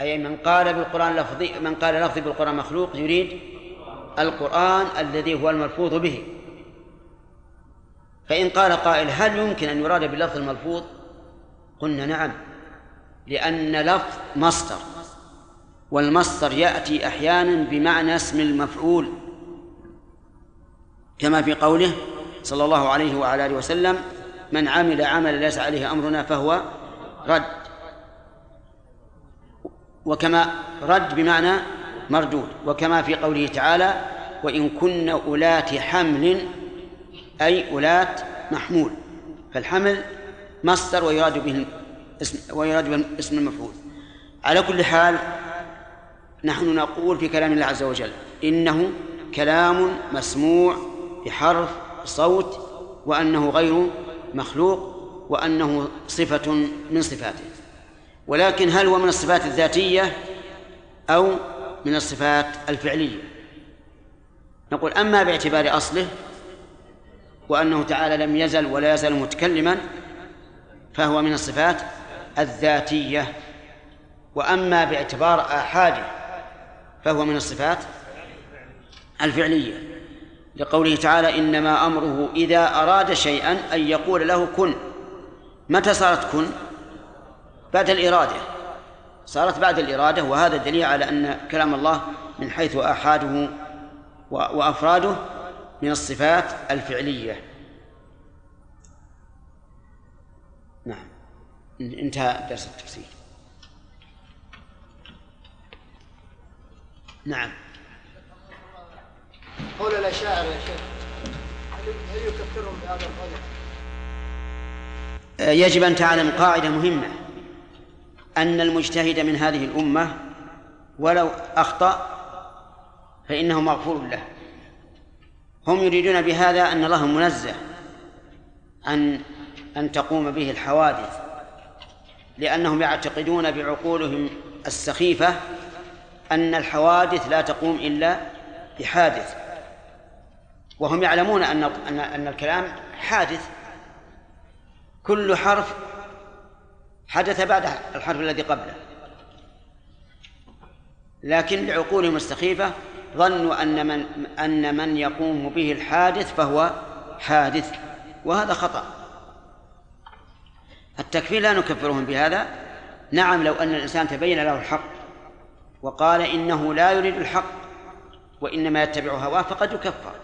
أي من قال بالقرآن لفظي من قال لفظي بالقرآن مخلوق يريد القرآن الذي هو الملفوظ به. فإن قال قائل هل يمكن أن يراد باللفظ الملفوظ؟ قلنا نعم لأن لفظ مصدر والمصدر يأتي أحيانا بمعنى اسم المفعول كما في قوله صلى الله عليه وعلى آله وسلم من عمل عملا ليس عليه أمرنا فهو رد. وكما رد بمعنى مردود وكما في قوله تعالى وإن كن أولات حمل أي أولات محمول فالحمل مصدر ويراد به اسم ويراد به اسم المفعول. على كل حال نحن نقول في كلام الله عز وجل إنه كلام مسموع بحرف صوت وأنه غير مخلوق وأنه صفة من صفاته. ولكن هل هو من الصفات الذاتية أو من الصفات الفعلية؟ نقول أما باعتبار أصله وأنه تعالى لم يزل ولا يزال متكلما فهو من الصفات الذاتية. وأما باعتبار آحاده فهو من الصفات الفعلية. لقوله تعالى إنما أمره إذا أراد شيئا أن يقول له كن. متى صارت كن؟ بعد الإرادة. صارت بعد الإرادة وهذا دليل على أن كلام الله من حيث آحاده وأفراده من الصفات الفعلية. نعم. انتهى درس التفسير نعم. قول الأشاعرة يا شيخ هل يكفرهم بهذا القول؟ يجب أن تعلم قاعدة مهمة. أن المجتهد من هذه الأمة ولو أخطأ فإنه مغفور له. هم يريدون بهذا أن الله منزه عن أن تقوم به الحوادث لأنهم يعتقدون بعقولهم السخيفة أن الحوادث لا تقوم إلا بحادث. وهم يعلمون أن أن أن الكلام حادث كل حرف حدث بعد الحرف الذي قبله. لكن لعقولهم السخيفة ظنوا أن من أن من يقوم به الحادث فهو حادث وهذا خطأ. التكفير لا نكفرهم بهذا. نعم لو أن الإنسان تبين له الحق وقال إنه لا يريد الحق وإنما يتبع هواه فقد يكفر.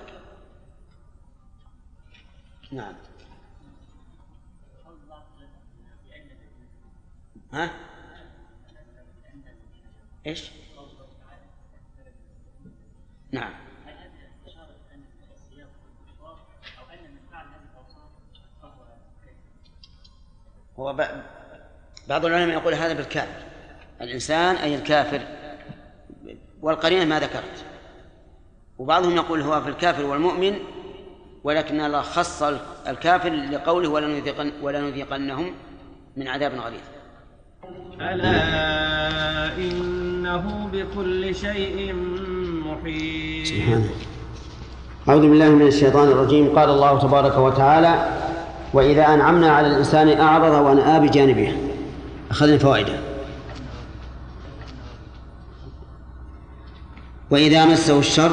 نعم. ها؟ إيش؟ نعم هو بعض العلماء يقول هذا بالكافر الإنسان أي الكافر والقرينة ما ذكرت وبعضهم يقول هو في الكافر والمؤمن ولكن الله خص الكافر لقوله ولنذيقن ولنذيقنهم من عذاب غليظ ألا إنه بكل شيء محيط. سبحانه. أعوذ بالله من الشيطان الرجيم. قال الله تبارك وتعالى وإذا أنعمنا على الإنسان أعرض ونأى بجانبه أخذنا فوائده. وإذا مسه الشر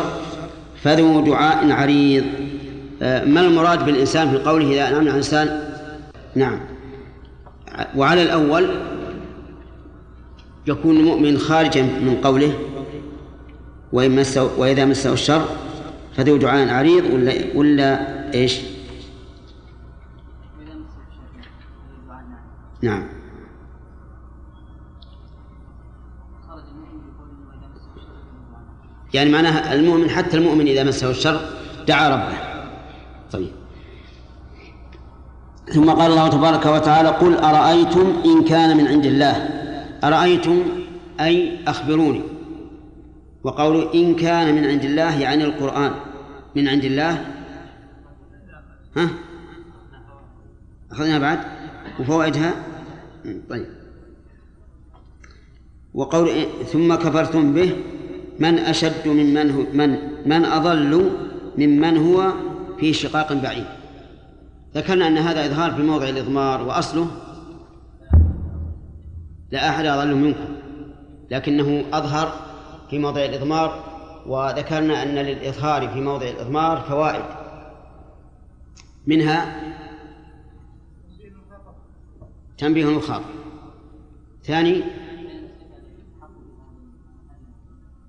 فذو دعاء عريض. آه، ما المراد بالإنسان في قوله إذا أنعمنا على الإنسان؟ نعم. وعلى الأول يكون المؤمن خارجا من قوله وإن مسه وإذا مسه الشر فذو دعاء عريض ولا ولا إيش؟ نعم. يعني معناها المؤمن حتى المؤمن إذا مسه الشر دعا ربه. طيب. ثم قال الله تبارك وتعالى قل أرأيتم إن كان من عند الله؟ أرأيتم أي أخبروني؟ وقول إن كان من عند الله يعني القرآن. من عند الله. ها؟ أخذنا بعد؟ وفوائدها؟ طيب. وقول ثم كفرتم به من أشد ممن هو من من أضل ممن هو في شقاق بعيد. ذكرنا أن هذا إظهار في موضع الإضمار وأصله. لا أحد أضل منكم لكنه أظهر في موضع الإضمار وذكرنا أن للإظهار في موضع الإضمار فوائد. منها تنبيه المخاطب. ثاني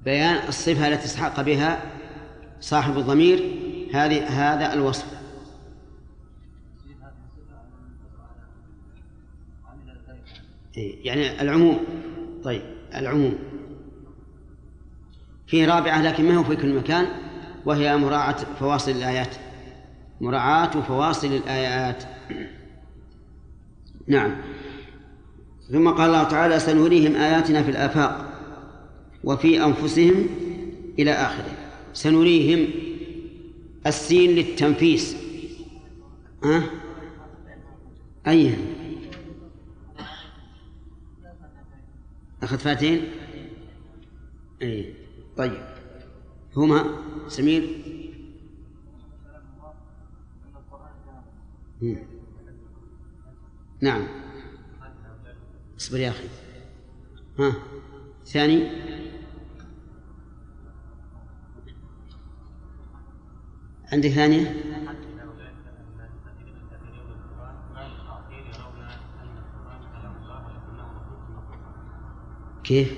بيان الصفة التي استحق بها صاحب الضمير هذه هذا الوصف. يعني العموم طيب العموم. في رابعة لكن ما هو في كل مكان وهي مراعاة فواصل الآيات. مراعاة فواصل الآيات. نعم. ثم قال الله تعالى سنريهم آياتنا في الآفاق وفي أنفسهم إلى آخره. سنريهم السين للتنفيس. ها؟ أه؟ أي؟ أخذ فاتين؟ أي طيب. هما سمير؟ نعم. اصبر يا أخي. ها. ثاني. عندك ثانية؟ كيف؟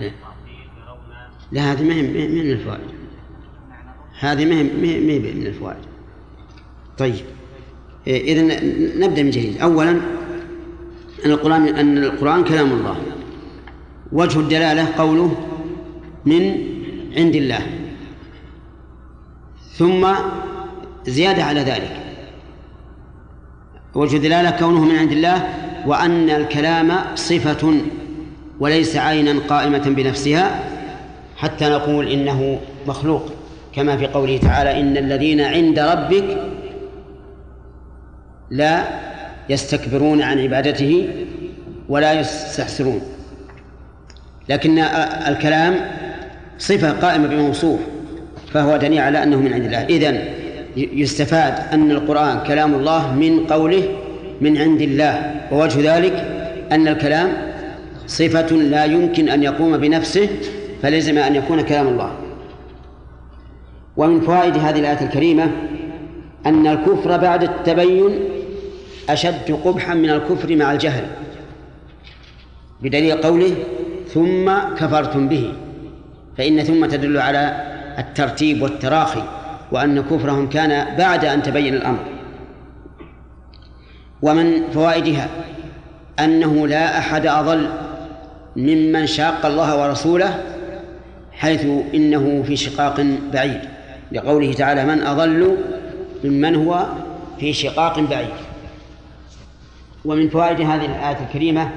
لا, لا هذه ما هي من الفوائد. هذه ما هي من الفوائد. طيب. إذا نبدأ من جديد. أولا أن القرآن أن القرآن كلام الله. وجه الدلالة قوله من عند الله. ثم زيادة على ذلك. وجه الدلالة كونه من عند الله وأن الكلام صفة. وليس عينا قائمة بنفسها حتى نقول إنه مخلوق. كما في قوله تعالى إن الذين عند ربك لا يستكبرون عن عبادته ولا يستحسرون. لكن الكلام صفة قائمة بموصوف فهو دليل على أنه من عند الله. إذن يستفاد أن القرآن كلام الله من قوله من عند الله ووجه ذلك أن الكلام صفة لا يمكن أن يقوم بنفسه فلزم أن يكون كلام الله. ومن فوائد هذه الآية الكريمة أن الكفر بعد التبين أشد قبحا من الكفر مع الجهل بدليل قوله ثم كفرتم به فإن ثم تدل على الترتيب والتراخي وأن كفرهم كان بعد أن تبين الأمر. ومن فوائدها أنه لا أحد أضل ممن شاق الله ورسوله حيث إنه في شقاق بعيد. لقوله تعالى من أضل ممن هو في شقاق بعيد. ومن فوائد هذه الآية الكريمة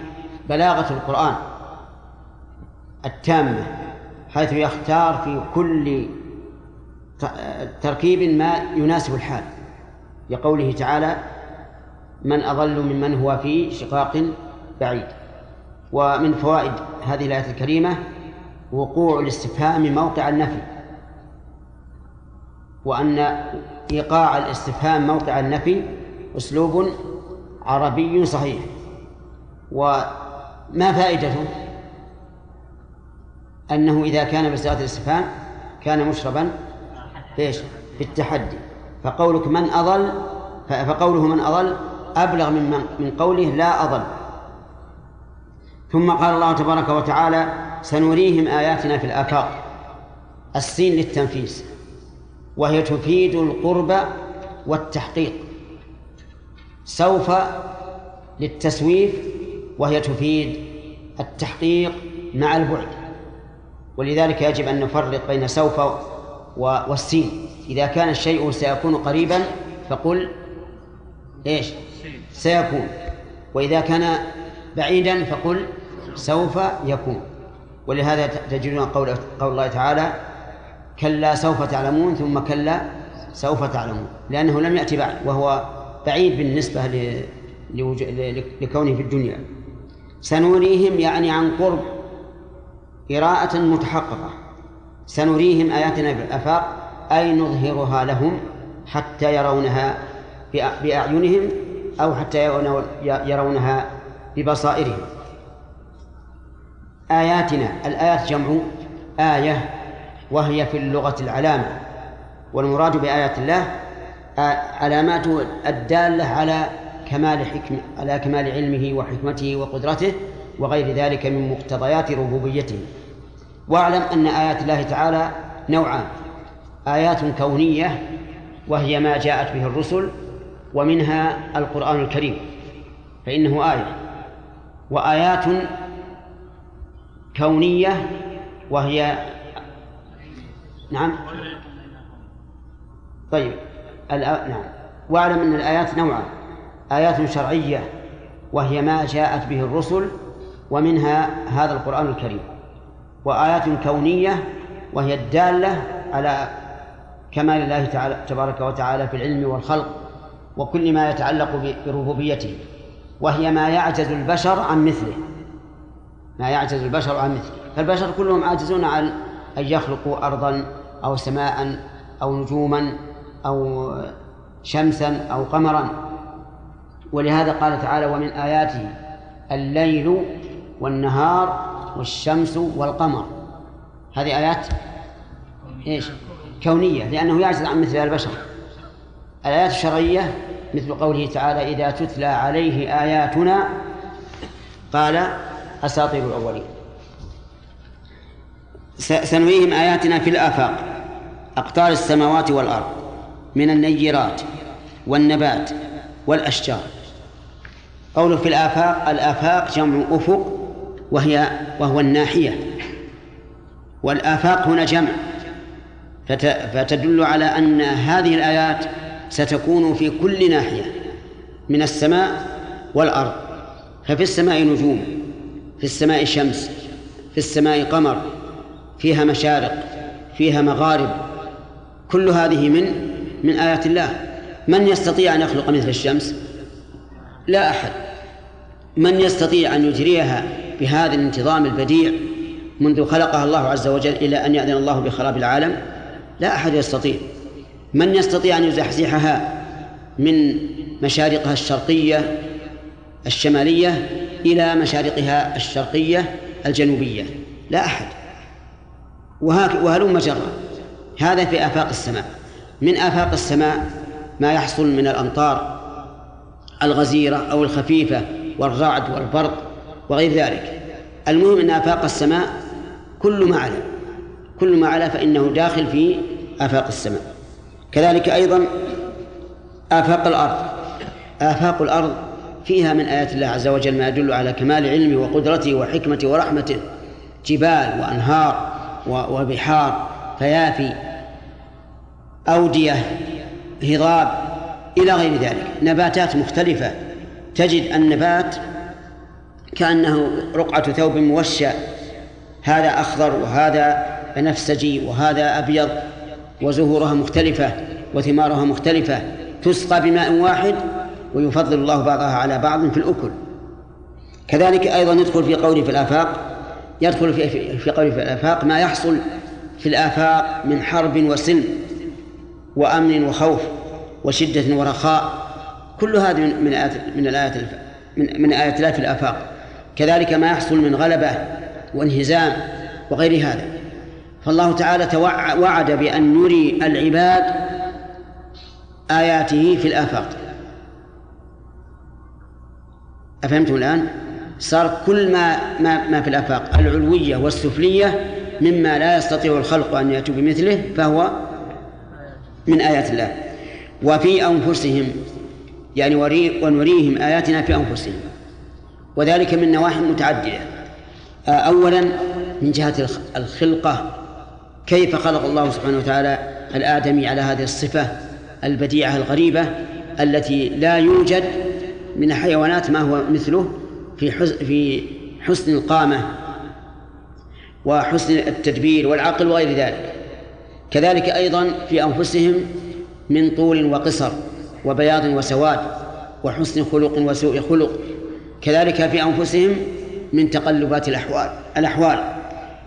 بلاغة القرآن التامة حيث يختار في كل تركيب ما يناسب الحال. لقوله تعالى من أضل ممن هو في شقاق بعيد. ومن فوائد هذه الآية الكريمة وقوع الاستفهام موقع النفي وأن إيقاع الاستفهام موقع النفي أسلوب عربي صحيح. وما فائدته؟ أنه إذا كان بصيغة الاستفهام كان مشربا إيش؟ في التحدي فقولك من أضل فقوله من أضل أبلغ من من قوله لا أضل. ثم قال الله تبارك وتعالى سنريهم آياتنا في الآفاق. السين للتنفيس وهي تفيد القرب والتحقيق. سوف للتسويف وهي تفيد التحقيق مع البعد. ولذلك يجب أن نفرق بين سوف والسين. إذا كان الشيء سيكون قريبا فقل إيش؟ سيكون. وإذا كان بعيدا فقل سوف يكون. ولهذا تجدون قول قول الله تعالى كلا سوف تعلمون ثم كلا سوف تعلمون. لأنه لم يأتي بعد وهو بعيد بالنسبة لكونه في الدنيا. سنريهم يعني عن قرب قراءة متحققة. سنريهم آياتنا في الآفاق أي نظهرها لهم حتى يرونها بأعينهم أو حتى يرونها ببصائرهم. آياتنا. الآيات جمع آية وهي في اللغة العلامة. والمراد بآيات الله علامات الدالة على كمال حكم على كمال علمه وحكمته وقدرته وغير ذلك من مقتضيات ربوبيته. واعلم أن آيات الله تعالى نوعان. آيات كونية وهي ما جاءت به الرسل ومنها القرآن الكريم فإنه آية. وآيات كونية وهي نعم. طيب نعم. واعلم أن الآيات نوعان. آيات شرعية وهي ما جاءت به الرسل ومنها هذا القرآن الكريم. وآيات كونية وهي الدالة على كمال الله تعالى تبارك وتعالى في العلم والخلق وكل ما يتعلق بربوبيته. وهي ما يعجز البشر عن مثله. ما يعجز البشر عن مثله. فالبشر كلهم عاجزون عن أن يخلقوا أرضا أو سماء أو نجوما أو شمسا أو قمرا. ولهذا قال تعالى ومن آياته الليل والنهار والشمس والقمر. هذه آيات إيش؟ كونية لأنه يعجز عن مثل البشر. الآيات الشرعية مثل قوله تعالى إذا تتلى عليه آياتنا قال أساطير الأولين. سنريهم آياتنا في الآفاق. أقطار السماوات والأرض من النيرات والنبات والأشجار. قوله في الآفاق الآفاق جمع أفق وهي وهو الناحية. والآفاق هنا جمع. فتدل على أن هذه الآيات ستكون في كل ناحية من السماء والأرض. ففي السماء نجوم. في السماء شمس في السماء قمر فيها مشارق فيها مغارب كل هذه من من آيات الله. من يستطيع أن يخلق مثل الشمس؟ لا أحد. من يستطيع أن يجريها بهذا الانتظام البديع منذ خلقها الله عز وجل إلى أن يأذن الله بخراب العالم؟ لا أحد يستطيع. من يستطيع أن يزحزحها من مشارقها الشرقية الشمالية إلى مشارقها الشرقية الجنوبية. لا أحد. وهلم جرا هذا في آفاق السماء. من آفاق السماء ما يحصل من الأمطار الغزيرة أو الخفيفة والرعد والبرق وغير ذلك. المهم أن آفاق السماء كل ما علا كل ما علا فإنه داخل في آفاق السماء. كذلك أيضا آفاق الأرض. آفاق الأرض فيها من آيات الله عز وجل ما يدل على كمال علمه وقدرته وحكمته ورحمته. جبال وأنهار وبحار فيافي أودية هضاب إلى غير ذلك. نباتات مختلفة. تجد النبات كأنه رقعة ثوب موشى. هذا أخضر وهذا بنفسجي وهذا أبيض وزهورها مختلفة وثمارها مختلفة. تسقى بماء واحد ويفضل الله بعضها على بعض في الأكل. كذلك أيضا يدخل في قوله في الآفاق يدخل في في قوله في الآفاق ما يحصل في الآفاق من حرب وسلم وأمن وخوف وشدة ورخاء. كل هذه من آيات من الآيات من من آيات الله في الآفاق. كذلك ما يحصل من غلبة وانهزام وغير هذا. فالله تعالى وعد بأن يري العباد آياته في الآفاق. أفهمتم الآن؟ صار كل ما ما ما في الآفاق العلوية والسفلية مما لا يستطيع الخلق أن يأتوا بمثله فهو من آيات الله. وفي أنفسهم يعني ونريهم آياتنا في أنفسهم. وذلك من نواحي متعددة. آه، أولا من جهة الخلقة. كيف خلق الله سبحانه وتعالى الآدمي على هذه الصفة البديعة الغريبة التي لا يوجد من الحيوانات ما هو مثله في في حسن القامة وحسن التدبير والعقل وغير ذلك. كذلك أيضا في أنفسهم من طول وقصر وبياض وسواد وحسن خلق وسوء خلق. كذلك في أنفسهم من تقلبات الأحوال الأحوال.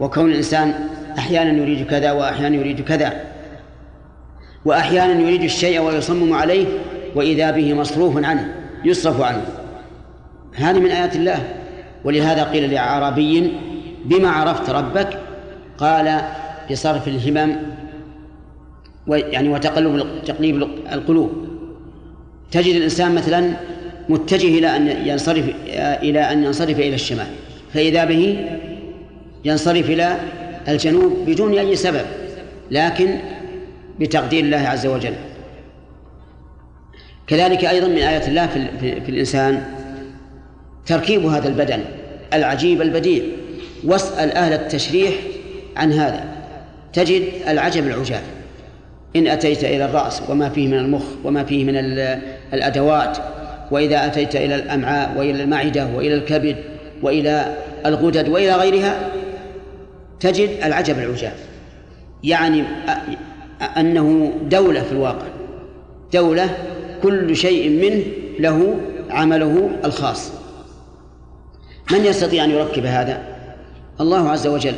وكون الإنسان أحيانا يريد كذا وأحيانا يريد كذا. وأحيانا يريد الشيء ويصمم عليه وإذا به مصروف عنه. يصرف عنه. هذه من آيات الله. ولهذا قيل لأعرابي بما عرفت ربك؟ قال بصرف الهمم يعني وتقلب تقليب القلوب. تجد الإنسان مثلا متجه إلى أن ينصرف إلى أن ينصرف إلى الشمال. فإذا به ينصرف إلى الجنوب بدون أي سبب لكن بتقدير الله عز وجل. كذلك أيضا من آيات الله في, في, في الإنسان تركيب هذا البدن العجيب البديع. واسأل أهل التشريح عن هذا. تجد العجب العجاب. إن أتيت إلى الرأس وما فيه من المخ وما فيه من الأدوات وإذا أتيت إلى الأمعاء وإلى المعدة وإلى الكبد وإلى الغدد وإلى غيرها تجد العجب العجاب. يعني أنه دولة في الواقع. دولة كل شيء منه له عمله الخاص. من يستطيع أن يركب هذا؟ الله عز وجل.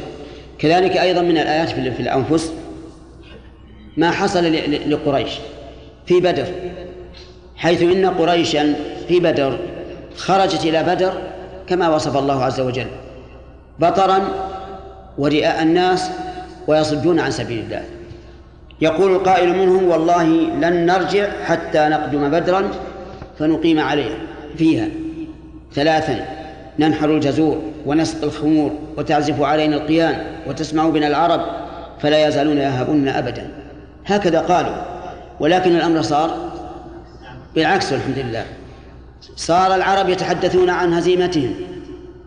كذلك أيضا من الآيات في الأنفس ما حصل لقريش في بدر. حيث إن قريشا في بدر خرجت إلى بدر كما وصف الله عز وجل بطرا ورئاء الناس ويصدون عن سبيل الله. يقول القائل منهم والله لن نرجع حتى نقدم بدرا فنقيم عليه فيها ثلاثا ننحر الجزور ونسقي الخمور وتعزف علينا القيان وتسمع بنا العرب فلا يزالون يهابوننا أبدا. هكذا قالوا. ولكن الأمر صار بالعكس والحمد لله. صار العرب يتحدثون عن هزيمتهم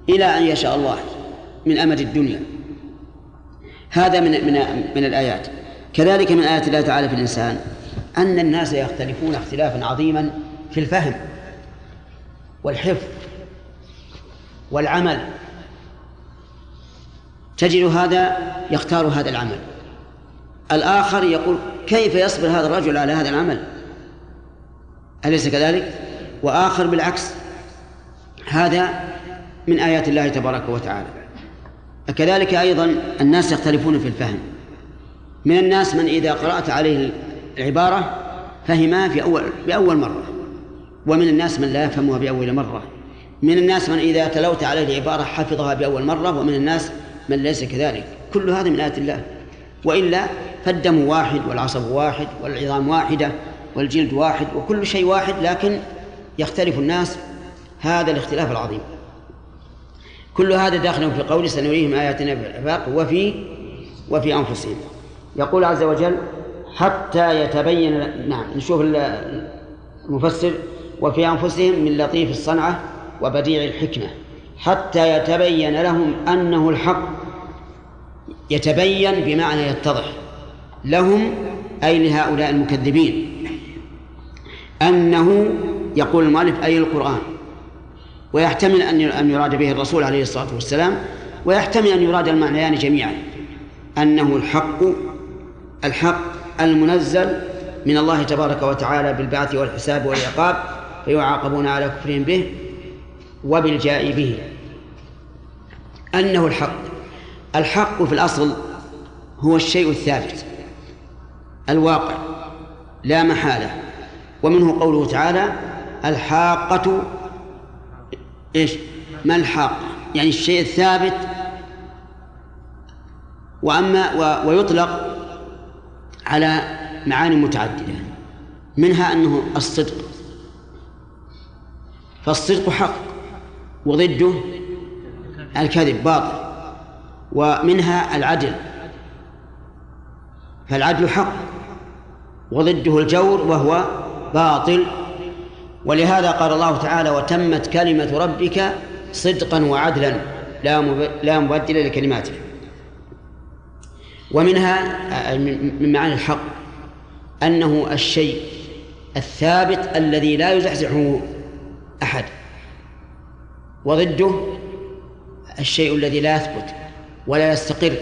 إلى أن يشاء الله من أمد الدنيا. هذا من من من الآيات. كذلك من آيات الله تعالى في الإنسان أن الناس يختلفون اختلافا عظيما في الفهم والحفظ والعمل. تجد هذا يختار هذا العمل. الآخر يقول كيف يصبر هذا الرجل على هذا العمل؟ أليس كذلك؟ وآخر بالعكس هذا من آيات الله تبارك وتعالى. كذلك أيضا الناس يختلفون في الفهم. من الناس من إذا قرأت عليه العبارة فهمها في أول بأول مرة ومن الناس من لا يفهمها بأول مرة. من الناس من إذا تلوت عليه العبارة حفظها بأول مرة ومن الناس من ليس كذلك. كل هذا من آيات الله. وإلا فالدم واحد والعصب واحد والعظام واحدة والجلد واحد وكل شيء واحد لكن يختلف الناس. هذا الاختلاف العظيم. كل هذا داخل في قول سنريهم آياتنا في الآفاق وفي وفي أنفسهم. يقول عز وجل حتى يتبين نعم نشوف المفسر. وفي أنفسهم من لطيف الصنعة وبديع الحكمة. حتى يتبين لهم أنه الحق. يتبين بمعنى يتضح. لهم أي لهؤلاء المكذبين. أنه يقول المؤلف أي القرآن. ويحتمل أن يراد به الرسول عليه الصلاة والسلام. ويحتمل أن يراد المعنيان جميعا. أنه الحق الحق المنزل من الله تبارك وتعالى بالبعث والحساب والعقاب فيعاقبون على كفرهم به وبالجاء به أنه الحق الحق في الأصل هو الشيء الثابت الواقع لا محالة ومنه قوله تعالى الحاقة إيش؟ ما الحاقة؟ يعني الشيء الثابت وأما ويطلق على معاني متعددة منها أنه الصدق. فالصدق حق وضده الكذب باطل ومنها العدل. فالعدل حق وضده الجور وهو باطل. ولهذا قال الله تعالى وتمت كلمة ربك صدقا وعدلا لا لا مبدل لكلماته. ومنها من معاني الحق أنه الشيء الثابت الذي لا يزحزحه أحد وضده الشيء الذي لا يثبت ولا يستقر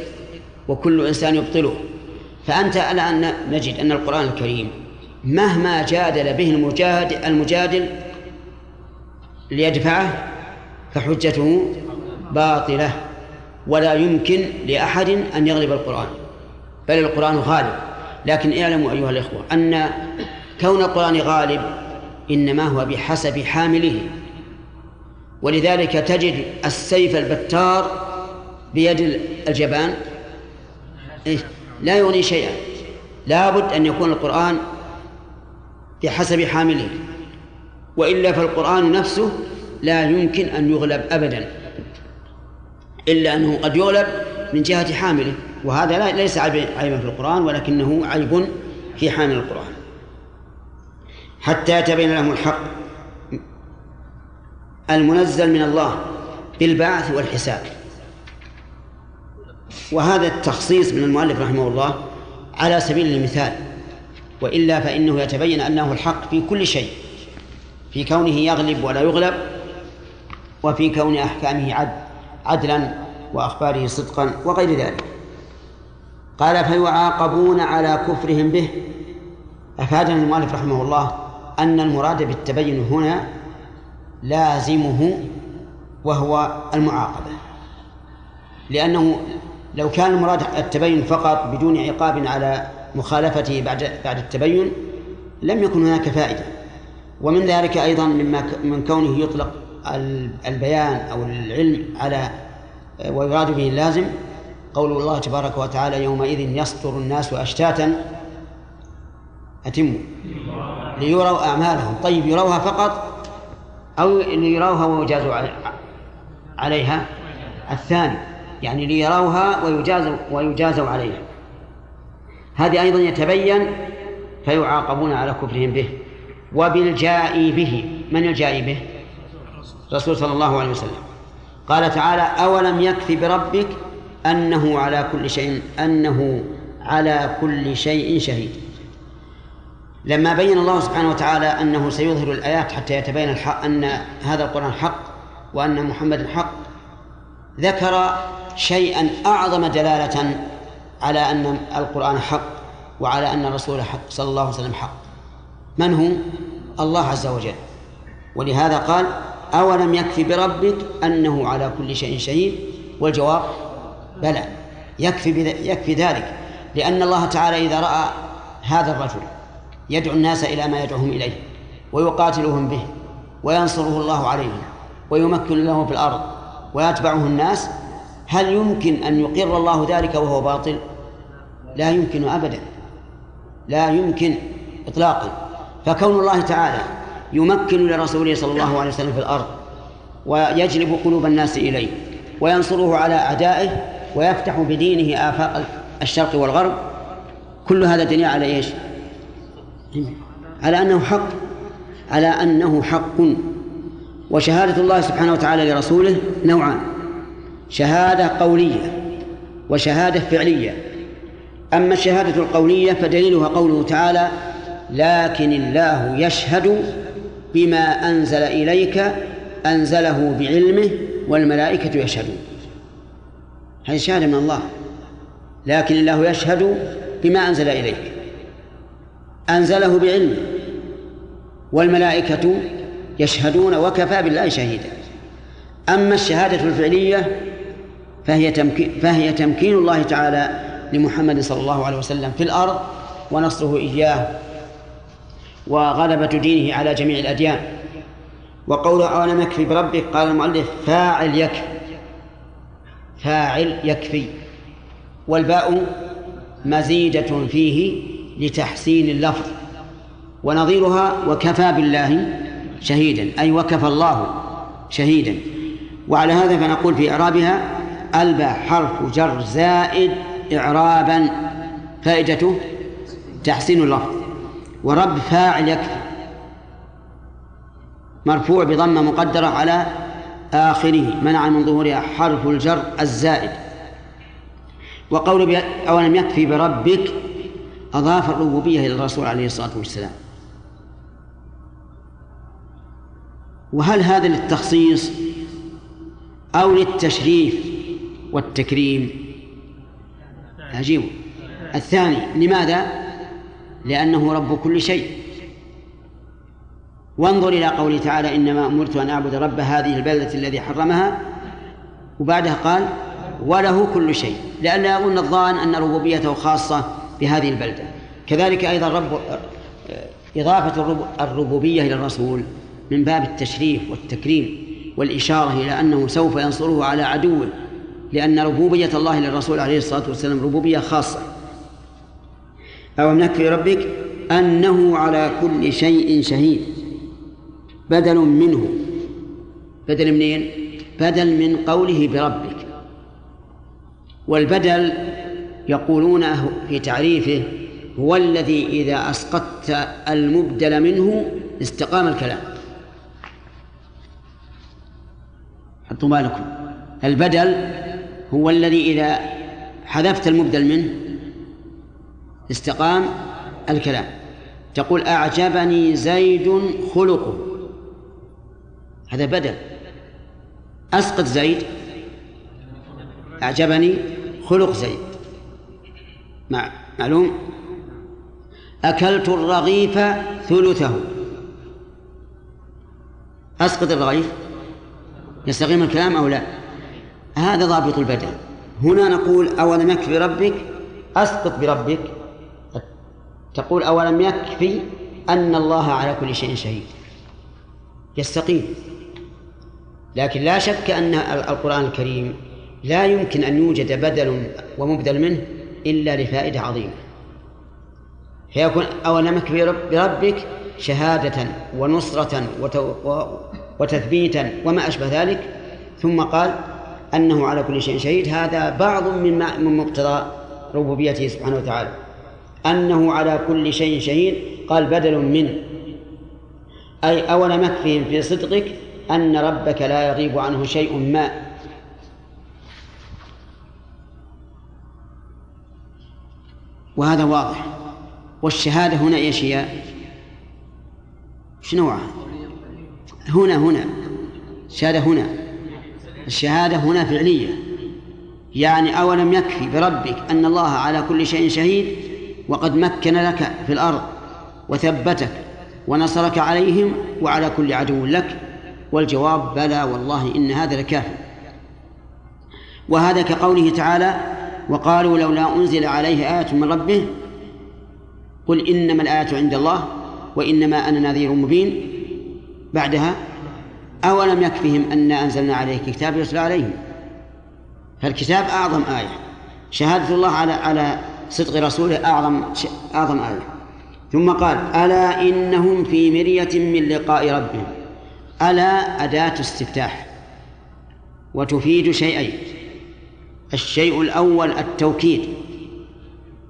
وكل إنسان يبطله. فأنت الآن نجد أن القرآن الكريم مهما جادل به المجادل, المجادل ليدفعه فحجته باطلة. ولا يمكن لأحد أن يغلب القرآن بل القرآن غالب. لكن اعلموا أيها الإخوة أن كون القرآن غالب إنما هو بحسب حامله. ولذلك تجد السيف البتار بيد الجبان؟ لا يغني شيئا. لابد أن يكون القرآن بحسب حامله. وإلا فالقرآن نفسه لا يمكن أن يغلب أبدا. إلا أنه قد يغلب من جهة حامله وهذا ليس عيبا في القرآن ولكنه عيب في حامل القرآن. حتى يتبين لهم الحق المنزل من الله بالبعث والحساب. وهذا التخصيص من المؤلف رحمه الله على سبيل المثال. وإلا فإنه يتبين أنه الحق في كل شيء في كونه يغلب ولا يغلب وفي كون أحكامه عدل. عدلا وأخباره صدقا وغير ذلك. قال فيعاقبون على كفرهم به. أفادنا المؤلف رحمه الله أن المراد بالتبين هنا لازمه وهو المعاقبة. لأنه لو كان المراد التبين فقط بدون عقاب على مخالفته بعد بعد التبين لم يكن هناك فائدة. ومن ذلك أيضا مما من كونه يطلق البيان أو العلم على ويراد به اللازم قول الله تبارك وتعالى يومئذ يصدر الناس أشتاتا أتموا ليروا أعمالهم. طيب يروها فقط أو ليروها ويجازوا عليها؟ الثاني يعني ليروها ويجازوا ويجازوا عليها. هذه أيضا يتبين فيعاقبون على كفرهم به. وبالجاء به من الجاء به؟ رسول صلى الله عليه وسلم. قال تعالى أولم يكفي بربك أنه على كل شيء أنه على كل شيء شهيد. لما بين الله سبحانه وتعالى أنه سيظهر الآيات حتى يتبين الحق أن هذا القرآن حق وأن محمد حق ذكر شيئا أعظم دلالة على أن القرآن حق وعلى أن الرسول حق صلى الله عليه وسلم حق. من هو؟ الله عز وجل. ولهذا قال أولم يكفي بربك أنه على كل شيء شهيد؟ والجواب بلى. يكفي يكفي ذلك لأن الله تعالى إذا رأى هذا الرجل يدعو الناس إلى ما يدعوهم إليه ويقاتلهم به وينصره الله عليهم ويمكن له في الأرض ويتبعه الناس هل يمكن أن يقر الله ذلك وهو باطل؟ لا يمكن أبدا. لا يمكن إطلاقا. فكون الله تعالى يمكن لرسوله صلى الله عليه وسلم في الأرض ويجلب قلوب الناس إليه وينصره على أعدائه ويفتح بدينه آفاق الشرق والغرب. كل هذا دليل على إيش؟ على أنه حق على أنه حق. وشهادة الله سبحانه وتعالى لرسوله نوعان شهادة قولية وشهادة فعلية. أما الشهادة القولية فدليلها قوله تعالى لكن الله يشهد بما أنزل إليك أنزله بعلمه والملائكة يشهدون. هذه شهادة من الله. لكن الله يشهد بما أنزل إليك. أنزله بعلمه. والملائكة يشهدون وكفى بالله شهيدا. أما الشهادة الفعلية فهي تمكين فهي تمكين الله تعالى لمحمد صلى الله عليه وسلم في الأرض ونصره إياه وغلبة دينه على جميع الأديان. وقوله أولم يكفي بربك؟ قال المؤلف فاعل يكفي. فاعل يكفي. والباء مزيدة فيه لتحسين اللفظ. ونظيرها وكفى بالله شهيدا. أي وكفى الله شهيدا. وعلى هذا فنقول في إعرابها الباء حرف جر زائد إعرابا. فائدته تحسين اللفظ. ورب فاعل يكفي مرفوع بضمة مقدرة على آخره. منع من ظهورها حرف الجر الزائد. وقول أولم يكفي بربك؟ أضاف الربوبية إلى الرسول عليه الصلاة والسلام. وهل هذا للتخصيص أو للتشريف والتكريم؟ عجيب الثاني لماذا؟ لأنه رب كل شيء. وانظر إلى قوله تعالى إنما أمرت أن أعبد رب هذه البلدة الذي حرمها. وبعدها قال وله كل شيء. لأن يظن الظان أن ربوبيته خاصة بهذه البلدة. كذلك أيضا رب إضافة الربوبية إلى الرسول من باب التشريف والتكريم والإشارة إلى أنه سوف ينصره على عدوه لأن ربوبية الله للرسول عليه الصلاة والسلام ربوبية خاصة. أو نكفي ربك أنه على كل شيء شهيد. بدل منه. بدل منين؟ بدل من قوله بربك. والبدل يقولون في تعريفه هو الذي إذا أسقطت المبدل منه استقام الكلام. حطوا بالكم. البدل هو الذي إذا حذفت المبدل منه استقام الكلام. تقول أعجبني زيد خلقه. هذا بدل. أسقط زيد. أعجبني خلق زيد. مع معلوم؟ أكلت الرغيف ثلثه. أسقط الرغيف. يستقيم الكلام أو لا؟ هذا ضابط البدل. هنا نقول أولم يكفي بربك؟ أسقط بربك. تقول أولم يكفي أن الله على كل شيء شهيد؟ يستقيم. لكن لا شك أن القرآن الكريم لا يمكن أن يوجد بدل ومبدل منه إلا لفائدة عظيمة. فيكون يكفي بربك شهادة ونصرة وتثبيتا وما أشبه ذلك؟ ثم قال أنه على كل شيء شهيد. هذا بعض من من مقتضى ربوبيته سبحانه وتعالى. أنه على كل شيء شهيد. قال بدل منه أي أولم يكفهم في صدقك أن ربك لا يغيب عنه شيء ما. وهذا واضح. والشهادة هنا إيش هي؟ إيش نوعها؟ هنا هنا. الشهادة هنا. الشهادة هنا فعلية. يعني أولم يكفي بربك أن الله على كل شيء شهيد وقد مكن لك في الأرض وثبتك ونصرك عليهم وعلى كل عدو لك والجواب بلى والله إن هذا لكاف وهذا كقوله تعالى وقالوا لولا أنزل عليه آية من ربه قل إنما الآية عند الله وإنما أنا نذير مبين بعدها أولم يكفهم أن أنزلنا عليك كتاب يتلى عليهم؟ فالكتاب أعظم آية. شهادة الله على على صدق رسوله أعظم أعظم آية. ثم قال ألا إنهم في مرية من لقاء ربهم. ألا أداة استفتاح. وتفيد شيئين. الشيء الأول التوكيد.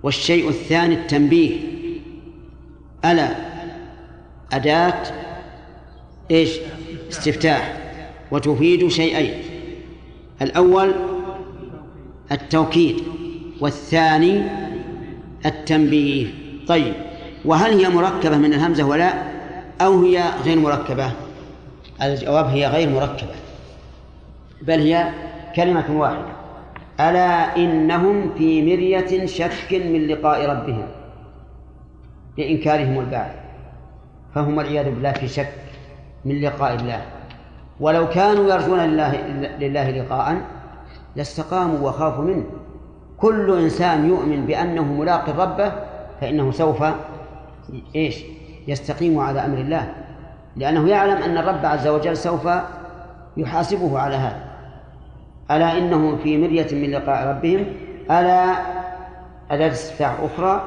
والشيء الثاني التنبيه. ألا أداة إيش؟ استفتاح. وتفيد شيئين. الأول التوكيد. والثاني التنبيه. طيب وهل هي مركبة من الهمزة ولا؟ أو هي غير مركبة؟ الجواب هي غير مركبة. بل هي كلمة واحدة. ألا إنهم في مرية شك من لقاء ربهم؟ لإنكارهم البعث. فهم والعياذ بالله في شك من لقاء الله. ولو كانوا يرجون لله, لله لقاء لاستقاموا وخافوا منه. كل إنسان يؤمن بأنه ملاق ربه فإنه سوف إيش؟ يستقيم على أمر الله. لأنه يعلم أن الرب عز وجل سوف يحاسبه على هذا. ألا إنهم في مرية من لقاء ربهم؟ ألا أداة استفتاح أخرى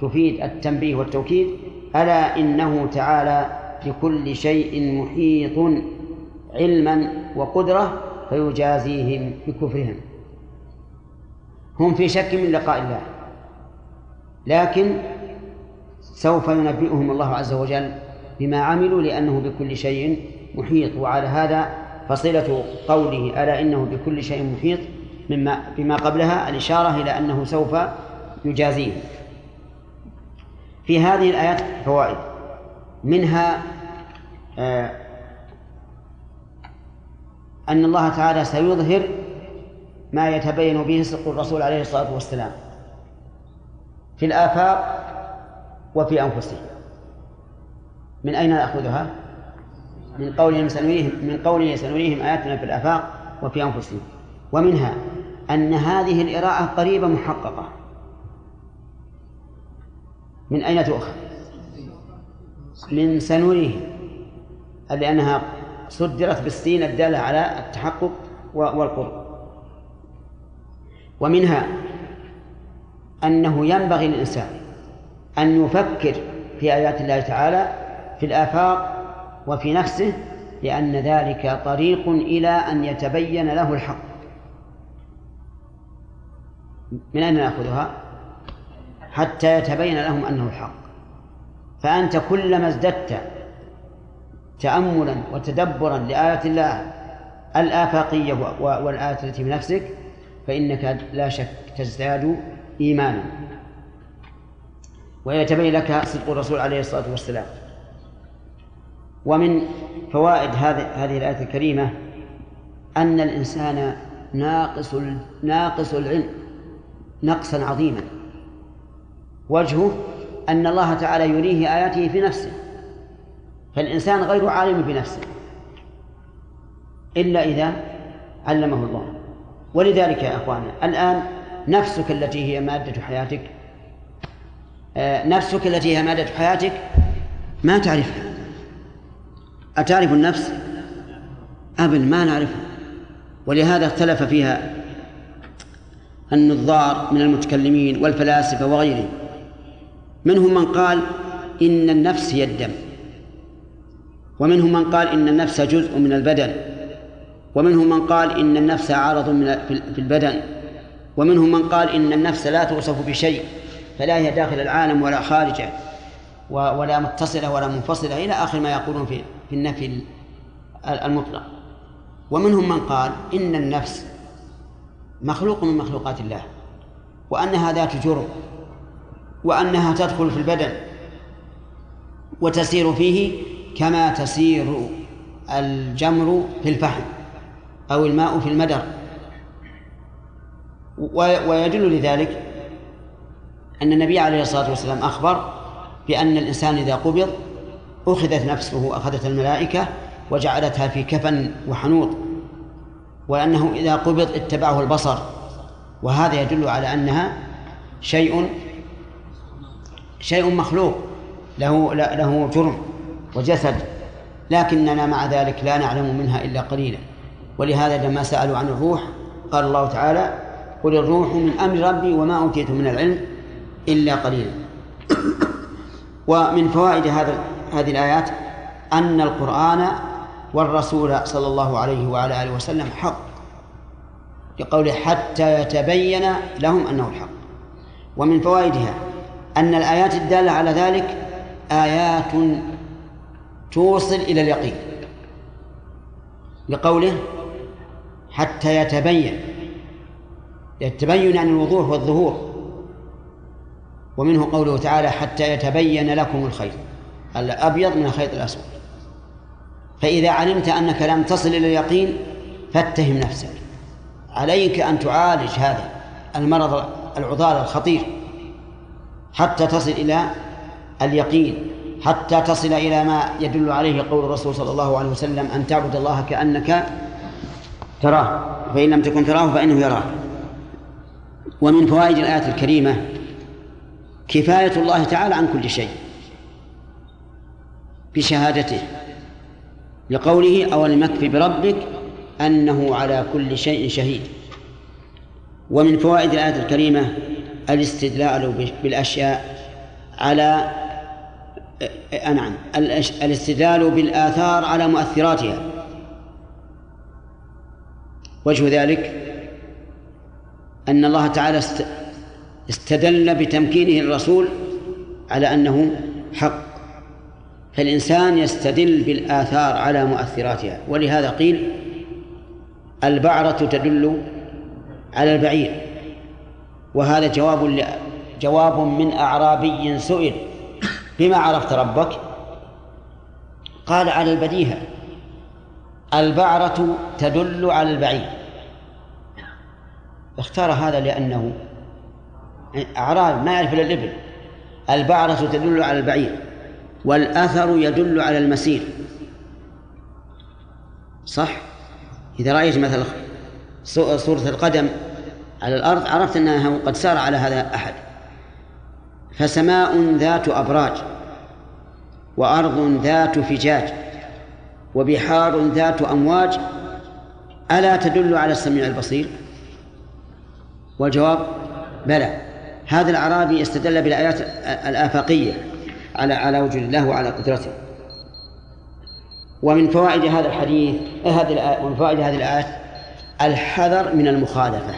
تفيد التنبيه والتوكيد؟ ألا إنه تعالى بكل شيء محيط علما وقدرة فيجازيهم بكفرهم. هم في شك من لقاء الله. لكن سوف ينبئهم الله عز وجل بما عملوا لأنه بكل شيء محيط. وعلى هذا فصلة قوله ألا إنه بكل شيء محيط مما بما قبلها الإشارة إلى أنه سوف يجازيهم في هذه الآيات فوائد. منها آه، أن الله تعالى سيظهر ما يتبين به صدق الرسول عليه الصلاة والسلام في الآفاق وفي أنفسهم من أين نأخذها؟ من قولهم سنريهم من قوله سنريهم آياتنا في الآفاق وفي أنفسهم ومنها أن هذه الإراءة قريبة محققة من أين تؤخذ؟ من سنريهم لأنها صدرت بالسين الدالة على التحقق والقرب ومنها أنه ينبغي للإنسان أن يفكر في آيات الله تعالى في الآفاق وفي نفسه لأن ذلك طريق إلى أن يتبين له الحق من أين نأخذها؟ حتى يتبين لهم أنه الحق فأنت كلما ازددت تأملا وتدبرا لآيات الله الآفاقية والآيات التي في نفسك فإنك لا شك تزداد إيمانا. ويتبين لك صدق الرسول عليه الصلاة والسلام. ومن فوائد هذه الآية الكريمة أن الإنسان ناقص ناقص العلم نقصا عظيما. وجهه أن الله تعالى يريه آياته في نفسه. فالإنسان غير عالم بنفسه إلا إذا علمه الله. ولذلك يا أخوانا الآن نفسك التي هي مادة حياتك آه، نفسك التي هي مادة حياتك ما تعرفها؟ أتعرف النفس؟ أبدا ما نعرفها ولهذا اختلف فيها النظار من المتكلمين والفلاسفة وغيرهم. منهم من قال إن النفس هي الدم ومنهم من قال إن النفس جزء من البدن. ومنهم من قال إن النفس عارض من في البدن. ومنهم من قال إن النفس لا توصف بشيء فلا هي داخل العالم ولا خارجه ولا متصلة ولا منفصلة إلى آخر ما يقولون في في النفي المطلق. ومنهم من قال إن النفس مخلوق من مخلوقات الله وأنها ذات جرم وأنها تدخل في البدن وتسير فيه كما تسير الجمر في الفحم. أو الماء في المدر. ويدل لذلك أن النبي عليه الصلاة والسلام أخبر بأن الإنسان إذا قبض أخذت نفسه أخذت الملائكة وجعلتها في كفن وحنوط وأنه إذا قبض اتبعه البصر. وهذا يدل على أنها شيء شيء مخلوق له له جرم وجسد. لكننا مع ذلك لا نعلم منها إلا قليلا. ولهذا لما سألوا عن الروح قال الله تعالى قل الروح من أمر ربي وما أوتيت من العلم إلا قليلا. ومن فوائد هذا هذه الآيات أن القرآن والرسول صلى الله عليه وعلى آله وسلم حق لقوله حتى يتبين لهم أنه الحق. ومن فوائدها أن الآيات الدالة على ذلك آيات توصل إلى اليقين لقوله حتى يتبين. التبين عن الوضوح والظهور. ومنه قوله تعالى حتى يتبين لكم الخيط الأبيض من الخيط الأسود. فإذا علمت أنك لم تصل إلى اليقين فاتهم نفسك. عليك أن تعالج هذا المرض العضال الخطير. حتى تصل إلى اليقين. حتى تصل إلى ما يدل عليه قول الرسول صلى الله عليه وسلم أن تعبد الله كأنك تراه. فإن لم تكن تراه فإنه يراك ومن فوائد الآية الكريمة كفاية الله تعالى عن كل شيء بشهادته لقوله أولم يكف بربك أنه على كل شيء شهيد. ومن فوائد الآية الكريمة الاستدلال بالأشياء على نعم الاستدلال بالآثار على مؤثراتها. وجه ذلك أن الله تعالى استدل بتمكينه الرسول على أنه حق. فالإنسان يستدل بالآثار على مؤثراتها ولهذا قيل البعرة تدل على البعير. وهذا جواب جواب من أعرابي سئل بما عرفت ربك؟ قال على البديهة. البعرة تدل على البعير. اختار هذا لأنه أعراب ما يعرف إلا الإبل. البعرة تدل على البعير والأثر يدل على المسير. صح؟ إذا رأيت مثلا صورة القدم على الأرض عرفت أنها قد سار على هذا أحد. فسماء ذات أبراج وأرض ذات فجاج. وبحار ذات أمواج ألا تدل على السميع البصير؟ والجواب بلى. هذا الأعرابي استدل بالآيات الآفاقية على على وجود الله وعلى قدرته. ومن فوائد هذا الحديث هذه ومن فوائد هذه الآيات الحذر من المخالفة.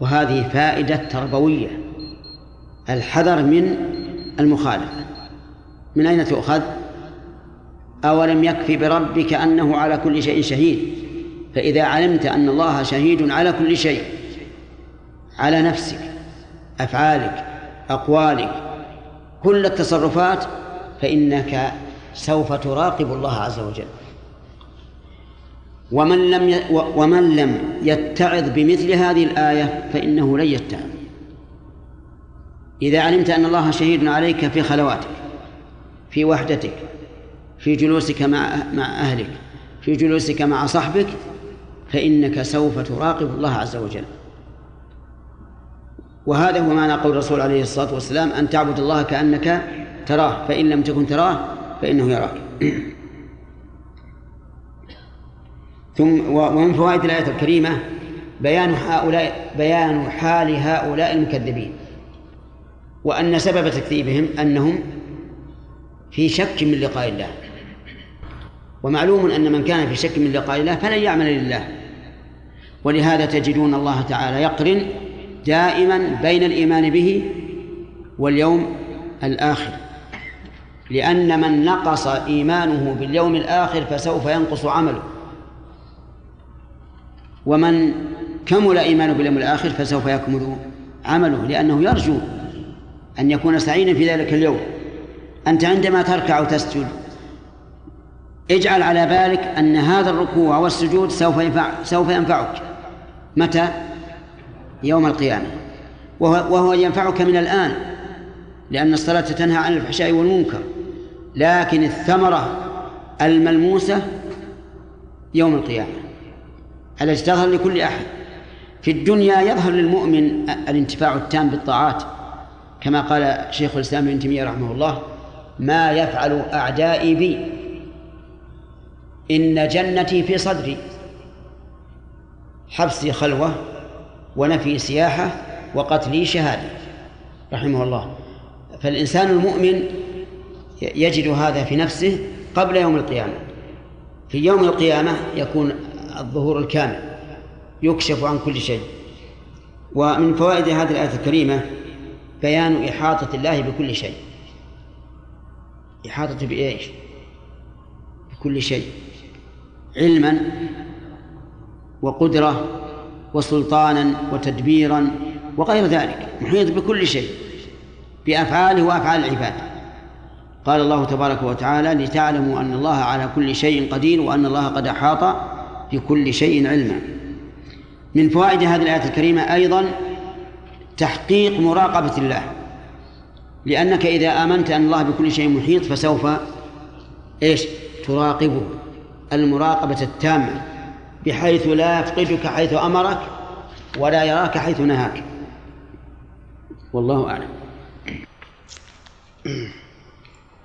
وهذه فائدة تربوية الحذر من المخالفة. من أين تؤخذ؟ أولم يكفي بربك أنه على كل شيء شهيد؟ فإذا علمت أن الله شهيد على كل شيء على نفسك أفعالك أقوالك كل التصرفات فإنك سوف تراقب الله عز وجل. ومن لم ي... ومن لم يتعظ بمثل هذه الآية فإنه لن يتعظ. إذا علمت أن الله شهيد عليك في خلواتك في وحدتك في جلوسك مع مع أهلك في جلوسك مع صحبك فإنك سوف تراقب الله عز وجل. وهذا هو معنى قول الرسول عليه الصلاة والسلام أن تعبد الله كأنك تراه فإن لم تكن تراه فإنه يراك. ثم ومن فوائد الآية الكريمة بيان هؤلاء بيان حال هؤلاء المكذبين. وأن سبب تكذيبهم أنهم في شك من لقاء الله. ومعلوم أن من كان في شك من لقاء الله فلن يعمل لله. ولهذا تجدون الله تعالى يقرن دائما بين الإيمان به واليوم الآخر. لأن من نقص إيمانه باليوم الآخر فسوف ينقص عمله. ومن كمل إيمانه باليوم الآخر فسوف يكمل عمله لأنه يرجو أن يكون سعيدا في ذلك اليوم. أنت عندما تركع وتسجد اجعل على بالك أن هذا الركوع والسجود سوف ينفع سوف ينفعك. متى؟ يوم القيامة. وهو, وهو ينفعك من الآن لأن الصلاة تنهى عن الفحشاء والمنكر. لكن الثمرة الملموسة يوم القيامة. التي تظهر لكل أحد. في الدنيا يظهر للمؤمن الانتفاع التام بالطاعات. كما قال شيخ الإسلام ابن تيمية رحمه الله ما يفعل أعدائي بي إن جنتي في صدري. حبسي خلوة ونفي سياحة وقتلي شهادة. رحمه الله. فالإنسان المؤمن يجد هذا في نفسه قبل يوم القيامة. في يوم القيامة يكون الظهور الكامل يكشف عن كل شيء. ومن فوائد هذه الآية الكريمة بيان إحاطة الله بكل شيء. إحاطة بإيش؟ بكل شيء. علما وقدرة وسلطانا وتدبيرا وغير ذلك محيط بكل شيء بأفعاله وأفعال العباد. قال الله تبارك وتعالى لتعلموا أن الله على كل شيء قدير وأن الله قد أحاط بكل شيء علما. من فوائد هذه الآية الكريمة أيضا تحقيق مراقبة الله لأنك إذا آمنت أن الله بكل شيء محيط فسوف إيش؟ تراقبه. المراقبة التامة بحيث لا يفقدك حيث أمرك ولا يراك حيث نهاك. والله أعلم.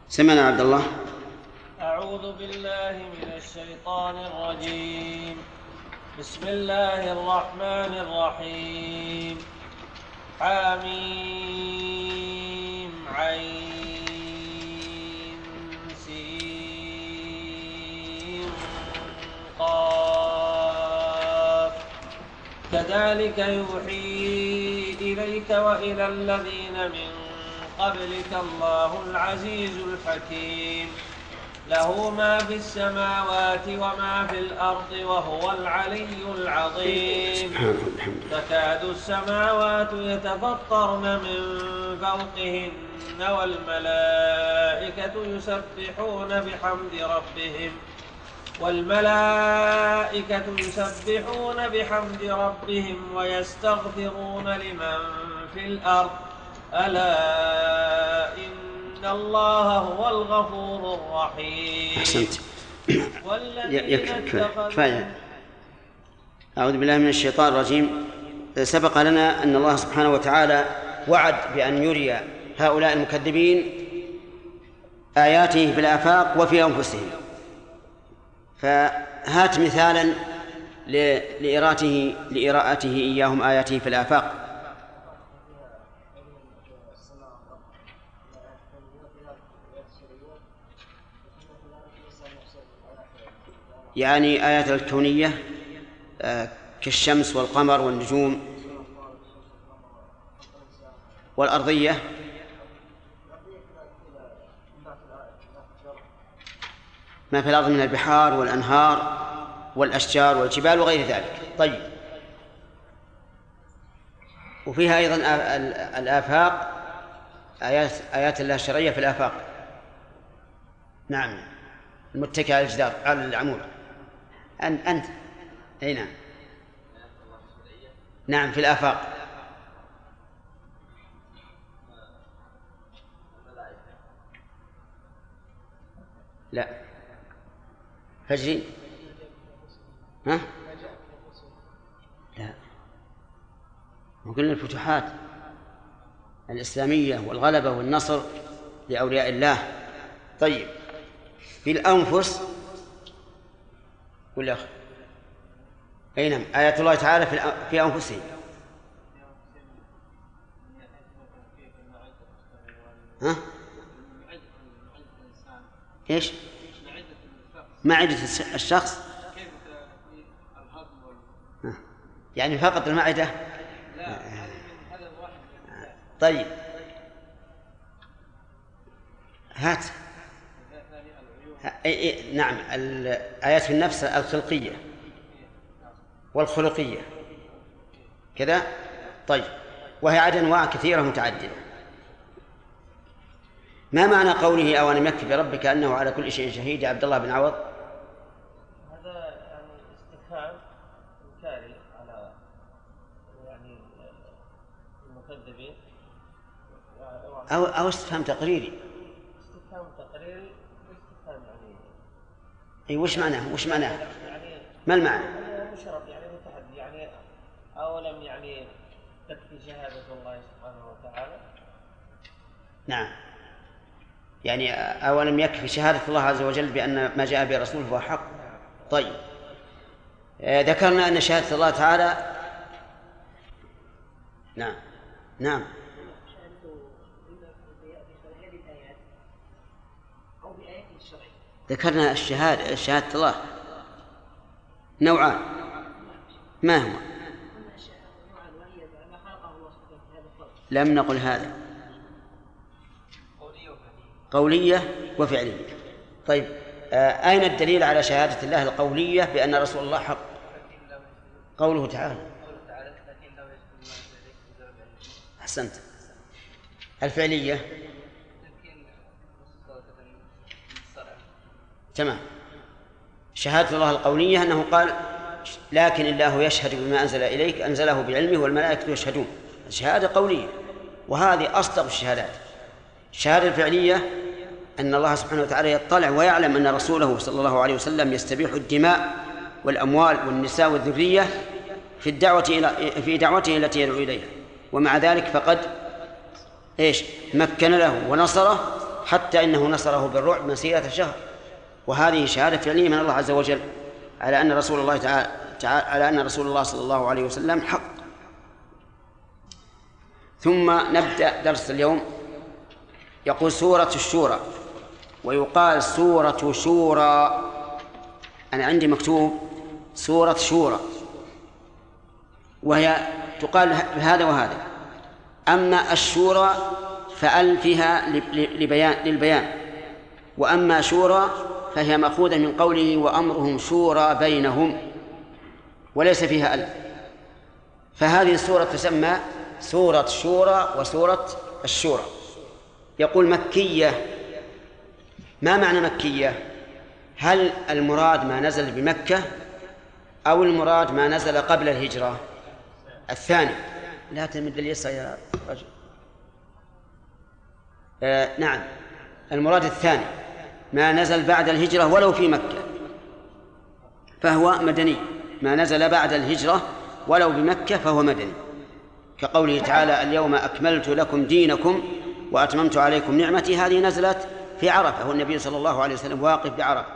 سمعنا عبد الله. أعوذ بالله من الشيطان الرجيم. بسم الله الرحمن الرحيم. حميم عين. قاف كذلك يوحي إليك وإلى الذين من قبلك الله العزيز الحكيم. له ما في السماوات وما في الأرض وهو العلي العظيم. تكاد السماوات يتفطرن من فوقهن والملائكة يسبحون بحمد ربهم. والملائكة يسبحون بحمد ربهم ويستغفرون لمن في الأرض. ألا إن الله هو الغفور الرحيم. أحسنت. يكفي كفاية. أعوذ بالله من الشيطان الرجيم. سبق لنا أن الله سبحانه وتعالى وعد بأن يري هؤلاء المكذبين آياته في الآفاق وفي أنفسهم. فهات مثالا لإراته لإراءته إياهم آياته في الآفاق. يعني آيات الكونية آه، كالشمس والقمر والنجوم والأرضية. ما في الأرض من البحار والأنهار والأشجار والجبال وغير ذلك. طيب. وفيها أيضا الآفاق آيات آيات الله الشرعية في الآفاق. نعم. المتكئ على الجدار على العمود. أنت أنت. أي نعم. نعم في الآفاق. لا. فجري ها؟ لا وقلنا الفتوحات الإسلامية والغلبة والنصر لأولياء الله طيب في الأنفس ولا أي نعم آيات الله تعالى في في أنفسهم ها؟ إيش؟ معدة الشخص. يعني فقط المعدة؟ طيب. هات. أي أي نعم الآيات في النفس الخلقية والخلقية. كذا؟ طيب. وهي عاد أنواع كثيرة متعددة. ما معنى قوله أو لم يكفي بربك أنه على كل شيء شهيد؟ يا عبد الله بن عوض هذا يعني استفهام إنكاري على يعني المكذبين أو أو استفهام تقريري. استفهام تقريري واستفهام يعني؟ اي وش معناه؟ وش معناه؟ يعني ما المعنى؟ هو مشرف يعني متحدي يعني أولم يعني تكفي شهادة الله سبحانه وتعالى؟ نعم. يعني أولم يكفي شهادة الله عز وجل بأن ما جاء به رسوله هو حق؟ طيب. آه، ذكرنا أن شهادة الله تعالى نعم. نعم. ذكرنا الشهادة شهادة الله. نوعان. ما هو لم نقل هذا. قولية وفعلية. طيب آه، أين الدليل على شهادة الله القولية بأن رسول الله حق؟ قوله تعالى. أحسنت. الفعلية تمام. شهادة الله القولية أنه قال لكن الله يشهد بما أنزل إليك أنزله بعلمه والملائكة يشهدون. شهادة قولية وهذه أصدق الشهادات. الشهادة الفعلية أن الله سبحانه وتعالى يطلع ويعلم أن رسوله صلى الله عليه وسلم يستبيح الدماء والأموال والنساء والذرية في الدعوة إلى في دعوته التي يدعو إليها. ومع ذلك فقد إيش؟ مكن له ونصره حتى إنه نصره بالرعب مسيرة شهر. وهذه شهادة فعلية من الله عز وجل على أن رسول الله تعالى على أن رسول الله صلى الله عليه وسلم حق. ثم نبدأ درس اليوم. يقول سورة الشورى ويقال سورة شورى. أنا عندي مكتوب سورة شورى وهي تقال هذا وهذا. أما الشورى فأل فيها لبيان للبيان. وأما شورى فهي مأخوذة من قوله وأمرهم شورى بينهم وليس فيها ألف. فهذه السورة تسمى سورة شورى وسورة الشورى. يقول مكية. ما معنى مكية؟ هل المراد ما نزل بمكة أو المراد ما نزل قبل الهجرة؟ الثاني. لا تمد اليسر يا رجل. آه نعم. المراد الثاني. ما نزل بعد الهجرة ولو في مكة. فهو مدني. ما نزل بعد الهجرة ولو بمكة فهو مدني. كقوله تعالى اليوم أكملت لكم دينكم وأتممت عليكم نعمتي. هذه نزلت في عرفة والنبي صلى الله عليه وسلم واقف بعرفة.